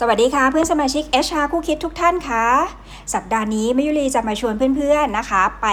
สวัสดีค่ะเพื่อนสมาชิก HR คู่คิดทุกท่านค่ะสัปดาห์นี้มยุรีจะมาชวนเพื่อนๆนะคะ ไป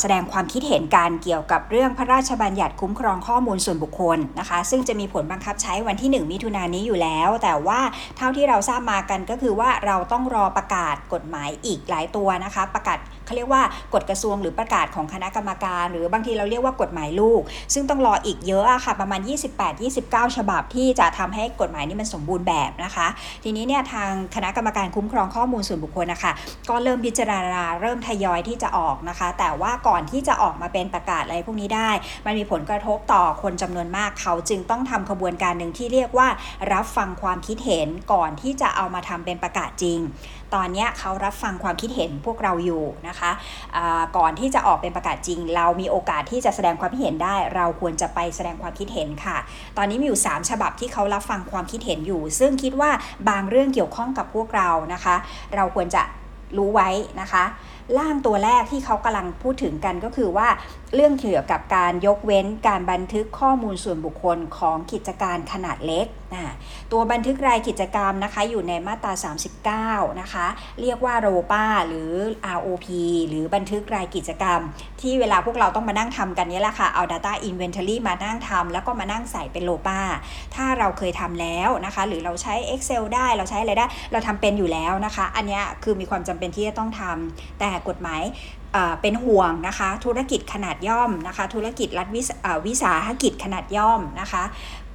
แสดงความคิดเห็นการเกี่ยวกับเรื่องพระราชบัญญัติคุ้มครองข้อมูลส่วนบุคคลนะคะ ซึ่งจะมีผลบังคับใช้วันที่ 1 มิถุนายนนี้อยู่แล้ว แต่ว่าเท่าที่เราทราบมากันก็คือว่าเราต้องรอประกาศกฎหมายอีกหลายตัวนะคะ ประกาศเขาเรียกว่ากฎกระทรวงหรือประกาศของคณะกรรมการ หรือบางทีเราเรียกว่ากฎหมายลูก ซึ่งต้องรออีกเยอะอะค่ะ ประมาณ 28-29 ฉบับที่จะทำให้กฎหมายนี้มันสมบูรณ์แบบนะคะ ทีนี้เนี่ยทางคณะกรรมการคุ้มครองข้อมูลส่วนบุคคลนะคะก็เริ่มพิจารณาเริ่มทยอยที่จะออกนะคะ แต่ว่าก่อนที่จะออกมาเป็นประกาศอะไรพวกนี้ได้ มันมีผลกระทบต่อคนจำนวนมากเขาจึงต้องทำขบวนการหนึ่งที่เรียกว่ารับฟังความคิดเห็นก่อนที่จะเอามาทำเป็นประกาศจริง ตอนนี้เขารับฟังความคิดเห็นพวกเราอยู่นะคะก่อนที่จะออกเป็นประกาศจริง เรามีโอกาสที่จะแสดงความคิดเห็นได้ เราควรจะไปแสดงความคิดเห็นค่ะ ตอนนี้มีอยู่ 3 ฉบับที่เขารับฟังความคิดเห็นอยู่ ซึ่งคิดว่าบางเรื่องเกี่ยวข้องกับพวกเรานะคะ เราควรจะ รู้ไว้นะคะ ร่างตัวแรกที่เขากำลังพูดถึงกันก็คือว่าเรื่องเกี่ยวกับการยกเว้นการบันทึกข้อมูลส่วนบุคคลของกิจการขนาดเล็กนะตัวบันทึกรายกิจกรรมนะคะอยู่ในมาตรา 39 นะคะ เรียกว่า ROPA หรือ ROP หรือบันทึกรายกิจกรรม ที่เวลาพวกเราต้องมานั่งทำกันนี่แหละค่ะ เอา Data Inventory มานั่งทำแล้วก็มานั่งใส่เป็น ROPA ถ้าเราเคยทำแล้วนะคะ หรือเราใช้ Excel ได้เราใช้อะไรได้ เราทำเป็นอยู่แล้วนะคะ อันนี้คือมีความจำเป็นที่จะต้องทำแต่กฎหมายเป็นห่วงนะคะ ธุรกิจขนาดย่อมนะคะ ธุรกิจรัฐวิสเอ่อวิสาหกิจขนาดย่อมนะคะ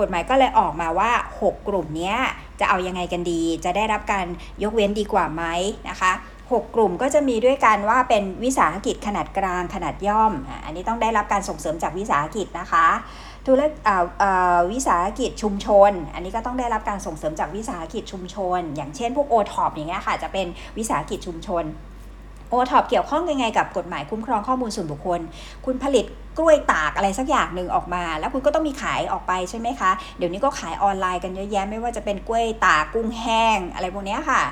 กฎหมายก็เลยออกมาว่า 6 กลุ่มนี้จะเอายังไงกันดี จะได้รับการยกเว้นดีกว่าไหมนะคะ6 กลุ่มก็จะมีด้วยกันว่าเป็นวิสาหกิจขนาดกลางขนาดย่อม อันนี้ต้องได้รับการส่งเสริมจากวิสาหกิจนะคะธุรเอ่อเอ่อวิสาหกิจชุมชน อันนี้ก็ต้องได้รับการส่งเสริมจากวิสาหกิจชุมชน อย่างเช่นพวกโอท็อปอย่างเงี้ยค่ะจะเป็นวิสาหกิจชุมชน โอท็อปเกี่ยวข้องยังไงกับกฎหมายคุ้มครองข้อมูลส่วนบุคคล คุณผลิตกล้วยตากอะไรสักอย่างหนึ่งออกมา แล้วคุณก็ต้องมีขายออกไปใช่ไหมคะ เดี๋ยวนี้ก็ขายออนไลน์กันเยอะแยะไม่ว่าจะเป็นกล้วยตากกุ้งแห้งอะไรพวกนี้ค่ะ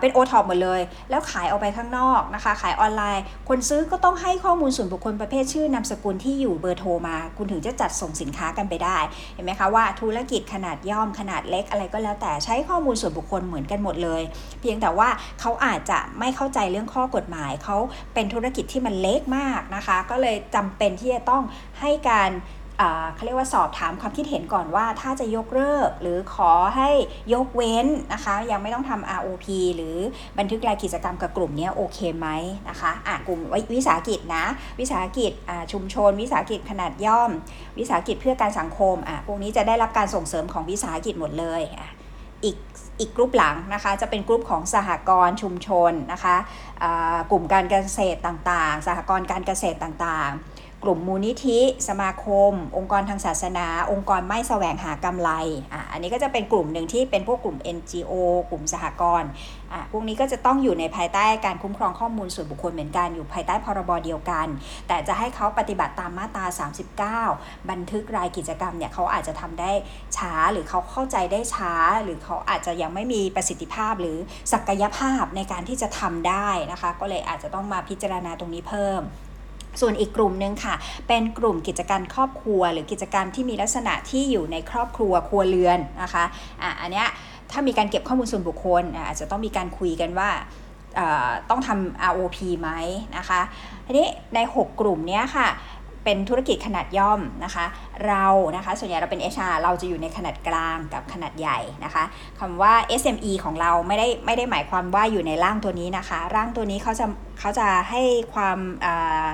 เป็นโอท็อปหมดเลย แล้วขายออกไปข้างนอกนะคะ ขายออนไลน์ คนซื้อก็ต้องให้ข้อมูลส่วนบุคคลประเภทชื่อนามสกุลที่อยู่เบอร์โทรมา คุณถึงจะจัดส่งสินค้ากันไปได้ เห็นไหมคะว่าธุรกิจขนาดย่อมขนาดเล็กอะไรก็แล้วแต่ใช้ข้อมูลส่วนบุคคลเหมือนกันหมดเลย เพียงแต่ว่าเขาอาจจะไม่เข้าใจเรื่องข้อกฎหมายเขาเป็นธุรกิจที่มันเล็กมากนะคะ ก็เลยจำเป็นที่จะต้องให้การเขาเรียกว่าสอบถามความคิดเห็นก่อนว่าถ้าจะยกเลิกหรือขอให้ยกเว้นนะคะ ยังไม่ต้องทำ ROP หรือบันทึกรายกิจกรรมกับกลุ่มนี้โอเคไหมนะคะอะกลุ่มวิสาหกิจนะ วิสาหกิจชุมชน วิสาหกิจขนาดย่อม วิสาหกิจเพื่อการสังคมอะพวกนี้จะได้รับการส่งเสริมของวิสาหกิจหมดเลยอะอีกอีกกลุ่มหลังนะคะ จะเป็นกลุ่มของสหกรณ์ชุมชนนะคะอ่ากลุ่มการเกษตรต่างๆ สหกรณ์การเกษตรต่างๆ กลุ่มมูลนิธิสมาคม องค์กรทางศาสนา องค์กรไม่แสวงหากำไรอะอันนี้ก็จะเป็นกลุ่มหนึ่งที่เป็นพวกกลุ่ม NGO กลุ่มสหกรณ์อะพวกนี้ก็จะต้องอยู่ในภายใต้การคุ้มครองข้อมูลส่วนบุคคลเหมือนกันอยู่ภายใต้พรบเดียวกัน แต่จะให้เขาปฏิบัติตามมาตรา 39 บันทึกรายกิจกรรมเนี่ยเขาอาจจะทำได้ช้าหรือเขาเข้าใจได้ช้า หรือเขาอาจจะยังไม่มีประสิทธิภาพหรือศักยภาพในการที่จะทำได้นะคะ ก็เลยอาจจะต้องมาพิจารณาตรงนี้เพิ่ม ส่วนอีกกลุ่มหนึ่งค่ะ เป็นกลุ่มกิจการครอบครัว หรือกิจกรรมที่มีลักษณะที่อยู่ในครอบครัวครัวเรือนนะคะอะอันเนี้ยถ้ามีการเก็บข้อมูลส่วนบุคคลอาจจะต้องมีการคุยกันว่าต้องทำ ROP ไหมนะคะทีนี้ใน 6 กลุ่มเนี้ยค่ะ เป็นธุรกิจขนาดย่อมนะคะ เรานะคะ ส่วนใหญ่เราเป็น HR เราจะอยู่ในขนาดกลางกับขนาดใหญ่นะคะคำว่า SME ของเราไม่ได้ไม่ได้หมายความว่าอยู่ในร่างตัวนี้นะคะ ร่างตัวนี้เขาจะ เขาจะให้ความ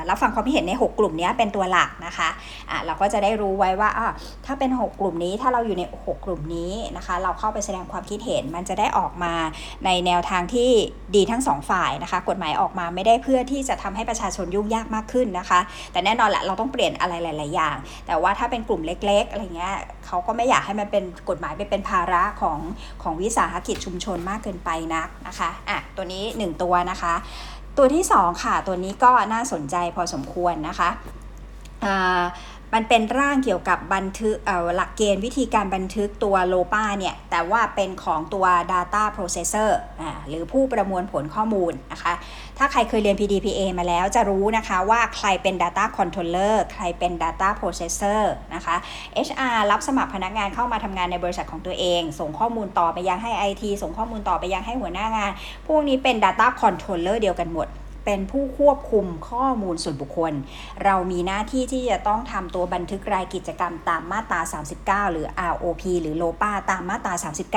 รับฟังความคิดเห็นใน 6 กลุ่มนี้เป็นตัวหลักนะคะะเราก็จะได้รู้ไว้ว่าถ้าเป็น 6 กลุ่มนี้ถ้าเราอยู่ใน 6 กลุ่มนี้นะคะ เราเข้าไปแสดงความคิดเห็นมันจะได้ออกมาในแนวทางที่ดีทั้งสองฝ่ายนะคะ กฎหมายออกมาไม่ได้เพื่อที่จะทำให้ประชาชนยุ่งยากมากขึ้นนะคะ แต่แน่นอนแหละเราต้องเปลี่ยนอะไรหลาย ๆ อย่าง แต่ว่าถ้าเป็นกลุ่มเล็ก ๆ อะไรเงี้ยเขาก็ไม่อยากให้มันเป็นกฎหมายไปเป็นภาระของของวิสาหกิจชุมชนมากเกินไปนักนะคะอะตัวนี้ 1 ตัวนะคะ ตัวที่ 2 ค่ะ ตัวนี้ก็น่าสนใจพอสมควรนะคะอ่า มันเป็นร่างเกี่ยวกับบันทึกหลักเกณฑ์วิธีการบันทึกตัวโลปาเนี่ย แต่ว่าเป็นของตัว data processor อ่าหรือผู้ประมวลผลข้อมูลนะคะถ้าถ้าใครเคยเรียน PDPA มาแล้วจะรู้นะคะว่าใครเป็น Data Controller ใครเป็น Data Processor นะคะ HR รับสมัครพนักงานเข้ามาทำงานในบริษัทของตัวเอง ส่งข้อมูลต่อไปยังให้ IT ส่งข้อมูลต่อไปยังให้หัวหน้างาน พวกนี้เป็น Data Controller เดียวกันหมด เป็นผู้ควบคุมข้อมูลส่วนบุคคล เรามีหน้าที่ที่จะต้องทำตัวบันทึกรายกิจกรรมตามมาตรา 39 หรือ ROP หรือ LOPA ตามมาตร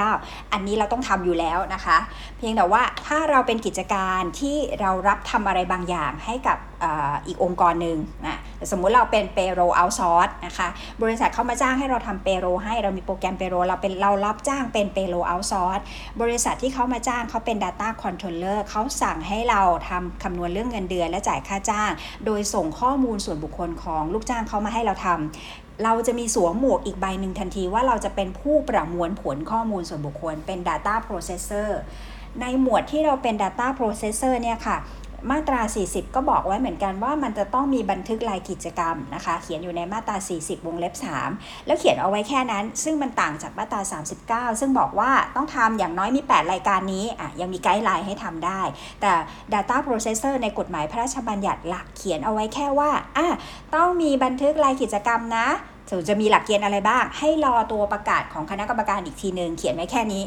า 39 อันนี้เราต้องทำอยู่แล้วนะคะ เพียงแต่ว่าถ้าเราเป็นกิจการที่เรารับทำอะไรบางอย่างให้กับออีกองค์กรหนึ่งนะ สมมุติเราเป็น payroll outsource นะคะบริษัทเข้ามาจ้างให้เราทำ payroll ให้เรามีโปรแกรม payroll เราเป็นเรารับจ้างเป็น payroll outsource บริษัทที่เขามาจ้างเขาเป็น data controller เขาสั่งให้เราทำคำนวณเรื่องเงินเดือนและจ่ายค่าจ้าง โดยส่งข้อมูลส่วนบุคคลของลูกจ้างเขามาให้เราทำเราจะมีสวมหมวกอีกใบหนึ่งทันทีว่าเราจะเป็นผู้ประมวลผลข้อมูลส่วนบุคคลเป็น data processor ในหมวดที่เราเป็น data processor เนี่ยค่ะ มาตรา 40 ก็บอกไว้เหมือนกันว่ามันจะต้องมีบันทึกรายกิจกรรมนะคะ เขียนอยู่ในมาตรา 40 วงเล็บ 3 แล้วเขียนเอาไว้แค่นั้น ซึ่งมันต่างจากมาตรา 39 ซึ่งบอกว่าต้องทำอย่างน้อยมี 8 รายการนี้อะยังมีไกด์ไลน์ให้ทำได้ แต่ Data Processor ในกฎหมายพระราชบัญญัติหลักเขียนเอาไว้แค่ว่าอะต้องมีบันทึกรายกิจกรรมนะจะมีหลักเกณฑ์อะไรบ้าง ให้รอตัวประกาศของคณะกรรมการอีกทีหนึ่งเขียนไว้แค่นี้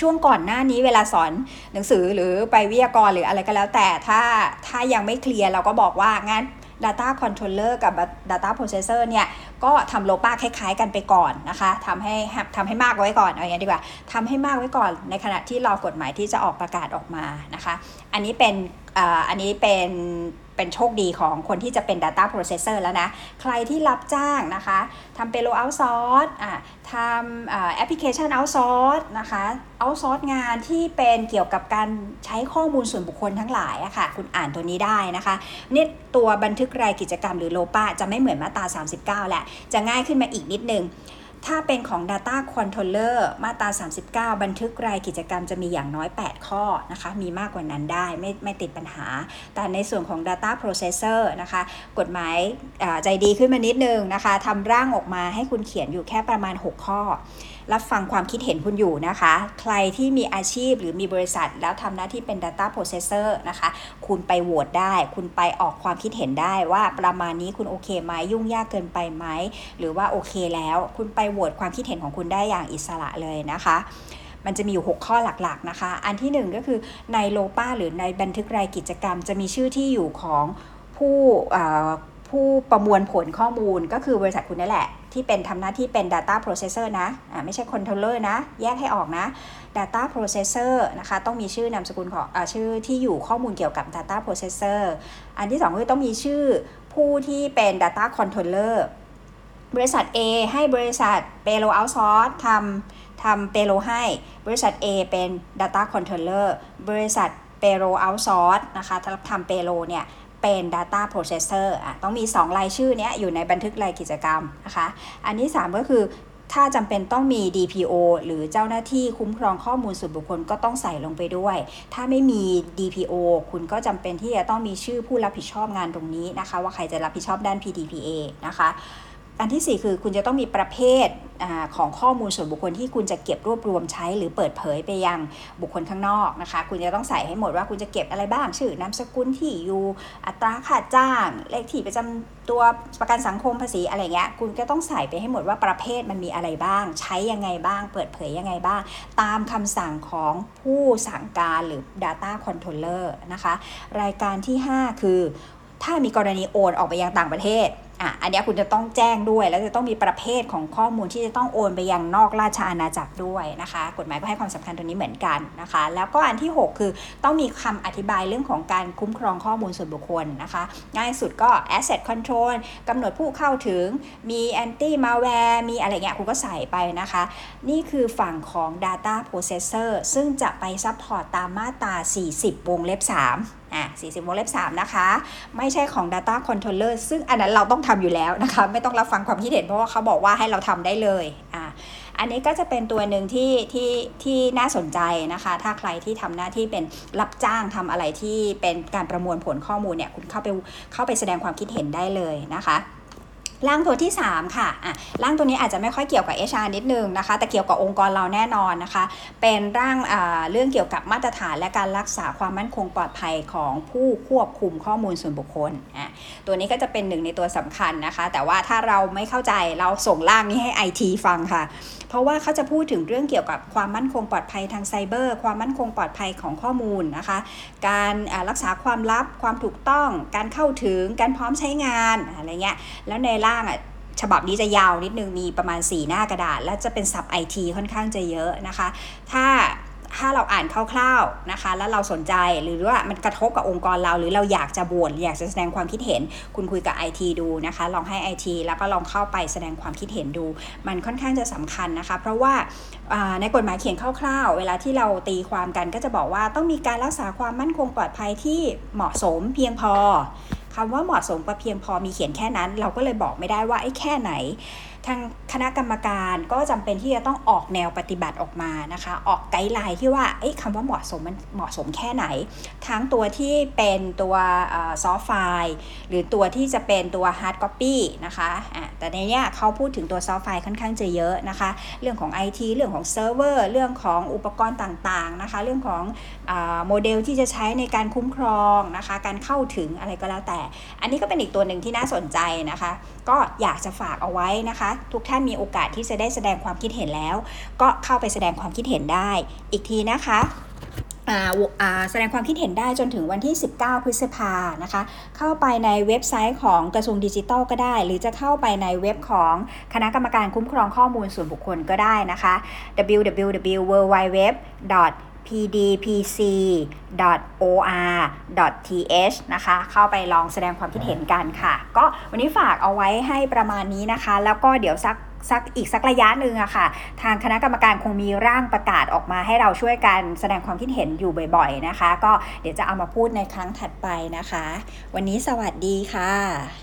ช่วงก่อนหน้านี้เวลาสอนหนังสือหรือไปวิทยากรหรืออะไรก็แล้ว แต่ถ้าถ้ายังไม่เคลียร์เราก็บอกว่างั้น Data Controller กับ Data Processor เนี่ย ก็ทำโลป้าคล้าย ๆ กันไปก่อนนะคะทำให้ทำให้มากไว้ก่อน เอาอย่างนี้ดีกว่าทำให้มากไว้ก่อน ในขณะที่รอกฎหมายที่จะออกประกาศออกมานะคะ อันนี้เป็นอ,อันนี้เป็น เป็นโชคดีของคนที่จะเป็น Data Processor แล้วนะ ใครที่รับจ้างนะคะทำ payroll outsource อะทำแอปพลิเคชัน outsource นะคะ outsource งานที่เป็นเกี่ยวกับการใช้ข้อมูลส่วนบุคคลทั้งหลายอะค่ะ คุณอ่านตัวนี้ได้นะคะเนี่ยตัวบันทึกรายกิจกรรมหรือโลปาจะไม่เหมือนมาตรา 39 แหละ จะง่ายขึ้นมาอีกนิดนึง ถ้าเป็นของ Data Controller มาตรา 39 บันทึกรายกิจกรรมจะมีอย่างน้อย 8 ข้อนะคะ มีมากกว่านั้นได้ไม่ไม่ติดปัญหา แต่ในส่วนของ Data Processor นะคะ กฎหมายใจดีขึ้นมานิดนึงนะคะทำร่างออกมาให้คุณเขียนอยู่แค่ประมาณ 6 ข้อรับฟังความคิดเห็นคุณอยู่นะคะ ใครที่มีอาชีพหรือมีบริษัท แล้วทำหน้าที่เป็น Data Processor นะคะ คุณไปโหวตได้ คุณไปออกความคิดเห็นได้ว่าประมาณนี้คุณโอเคไหมยุ่งยากเกินไปไหมหรือว่าโอเคแล้ว คุณไปโหวตความคิดเห็นของคุณได้อย่างอิสระเลยนะคะมันจะมีอยู่ 6 ข้อหลักๆนะคะ อันที่ 1 ก็คือในโลป้าหรือในบันทึกรายกิจกรรม จะมีชื่อที่อยู่ของผู้ ผู้ประมวลผลข้อมูลก็คือบริษัทคุณนี่แหละ ที่เป็นทำหน้าที่เป็น Data Processor นะะไม่ใช่ Controller นะ แยกให้ออกนะ Data Processor นะคะ ต้องมีชื่อนามสกุลของอชื่อที่อยู่ข้อมูลเกี่ยวกับ Data Processor อันที่2คือต้องมีชื่อผู้ที่เป็น Data Controller บริษัท A ให้บริษัท Payroll Outsource ทำทำ Payroll ให้ บริษัท A เป็น Data Controller บริษัท Payroll Outsource นะคะทำ Payroll เนี่ย เป็น Data Processor อะต้องมี 2 รายชื่อเนี้ยอยู่ในบันทึกรายกิจกรรมนะคะอันที่ 3 ก็คือถ้าจำเป็นต้องมี DPO หรือเจ้าหน้าที่คุ้มครองข้อมูลส่วนบุคคลก็ต้องใส่ลงไปด้วย ถ้าไม่มี DPO คุณก็จำเป็นที่จะต้องมีชื่อผู้รับผิดชอบงานตรงนี้นะคะ ว่าใครจะรับผิดชอบด้าน PDPA นะคะ อันที่ 4 คือคุณจะต้องมีประเภทอของข้อมูลส่วนบุคคลที่คุณจะเก็บรวบรวมใช้ หรือเปิดเผยไปยังบุคคลข้างนอกนะคะ คุณจะต้องใส่ให้หมดว่าคุณจะเก็บอะไรบ้าง ชื่อนามสกุลที่อยู่อัตราค่าจ้าง เลขที่ประจำตัวประกันสังคมภาษีอะไรเงี้ยคุณก็ต้องใส่ไปให้หมดว่าประเภทมันมีอะไรบ้าง ใช้ยังไงบ้าง เปิดเผยยังไงบ้าง ตามคำสั่งของผู้สั่งการหรือ Data Controller นะคะ รายการที่ 5 คือ ถ้ามีกรณีโอนออกไปยังต่างประเทศ อะอันนี้คุณจะต้องแจ้งด้วย แล้วจะต้องมีประเภทของข้อมูลที่จะต้องโอนไปยังนอกราชอาณาจักรด้วยนะคะ กฎหมายก็ให้ความสำคัญตรงนี้เหมือนกันนะคะ แล้วก็อันที่ 6 คือต้องมีคำอธิบายเรื่องของการคุ้มครองข้อมูลส่วนบุคคลนะคะ ง่ายสุดก็ access control กำหนดผู้เข้าถึงมี anti malware มีอะไรเงี้ยคุณก็ใส่ไปนะคะ นี่คือฝั่งของ data processor ซึ่งจะไป support ตามมาตรา 40 วงเล็บ 3 อะ40 วงเล็บ 3 นะคะ ไม่ใช่ของ Data Controller ซึ่งอันนั้นเราต้องทำอยู่แล้วนะคะ ไม่ต้องรับฟังความคิดเห็นเพราะว่าเขาบอกว่าให้เราทำได้เลยอะอันนี้ก็จะเป็นตัวหนึ่งที่ที่ที่น่าสนใจนะคะ ถ้าใครที่ทำหน้าที่เป็นรับจ้างทำอะไรที่เป็นการประมวลผลข้อมูลเนี่ยคุณเข้าไปเข้าไปแสดงความคิดเห็นได้เลยนะคะ ร่างตัวที่ 3 ค่ะอะร่างตัวนี้อาจจะไม่ค่อยเกี่ยวกับ HR นิดนึงนะคะ แต่เกี่ยวกับองค์กรเราแน่นอนนะคะ เป็นร่างอ่าเรื่องเกี่ยวกับมาตรฐานและการรักษาความมั่นคงปลอดภัยของผู้ควบคุมข้อมูลส่วนบุคคลอะตัวนี้ก็จะเป็นหนึ่งในตัวสำคัญนะคะ แต่ว่าถ้าเราไม่เข้าใจเราส่งร่างนี้ให้ IT ฟังค่ะ เพราะว่าเขาจะพูดถึงเรื่องเกี่ยวกับความมั่นคงปลอดภัยทางไซเบอร์ ความมั่นคงปลอดภัยของข้อมูลนะคะ การรักษาความลับความถูกต้อง การเข้าถึงการพร้อมใช้งานอะไรเงี้ยแล้วในร่างอะฉบับนี้จะยาวนิดนึงมีประมาณ 4 หน้ากระดาษ และจะเป็นศัพท์ไอทีค่อนข้างจะเยอะนะคะ ถ้าถ้าเราอ่านคร่าวๆนะคะ แล้วเราสนใจหรือว่ามันกระทบกับองค์กรเรา หรือเราอยากจะบวชอยากจะแสดงความคิดเห็น คุณคุยกับ IT ดูนะคะ ลองให้ IT แล้วก็ลองเข้าไปแสดงความคิดเห็นดู มันค่อนข้างจะสำคัญนะคะ เพราะว่าในกฎหมายเขียนคร่าวๆ เวลาที่เราตีความกันก็จะบอกว่าต้องมีการรักษาความมั่นคงปลอดภัยที่เหมาะสมเพียงพอ คำว่าเหมาะสมประเพียงพอมีเขียนแค่นั้น เราก็เลยบอกไม่ได้ว่าไอ้แค่ไหน ทางคณะกรรมการก็จำเป็นที่จะต้องออกแนวปฏิบัติออกมานะคะ ออก guideline ที่ว่าไอ้คำว่าเหมาะสมมันเหมาะสมแค่ไหน ทั้งตัวที่เป็นตัว soft file หรือตัวที่จะเป็นตัว hard copy นะคะะ แต่ในเนี้ยเขาพูดถึงตัว soft file ค่อนข้างจะเยอะนะคะ เรื่องของ IT เรื่องของเซิร์ฟเวอร์เรื่องของอุปกรณ์ต่างๆนะคะ เรื่องของอโมเดลที่จะใช้ในการคุ้มครองนะคะ การเข้าถึงอะไรก็แล้วแต่ อันนี้ก็เป็นอีกตัวหนึ่งที่น่าสนใจนะคะ ก็อยากจะฝากเอาไว้นะคะ ทุกท่านมีโอกาสที่จะได้แสดงความคิดเห็นแล้ว ก็เข้าไปแสดงความคิดเห็นได้ อีกทีนะคะ แสดงความคิดเห็นได้จนถึงวันที่ 19 พฤษภานะคะ เข้าไปในเว็บไซต์ของกระทรวงดิจิทัลก็ได้ หรือจะเข้าไปในเว็บของคณะกรรมการคุ้มครองข้อมูลส่วนบุคคลก็ได้นะคะ www w w w w pdpc.or.th นะคะ เข้าไปลองแสดงความคิดเห็นกันค่ะ ก็วันนี้ฝากเอาไว้ให้ประมาณนี้นะคะ แล้วก็เดี๋ยวสักสักอีกสักระยะหนึ่งอะค่ะ ทางคณะกรรมการคงมีร่างประกาศออกมาให้เราช่วยกันแสดงความคิดเห็นอยู่บ่อยๆนะคะ ก็เดี๋ยวจะเอามาพูดในครั้งถัดไปนะคะ วันนี้สวัสดีค่ะ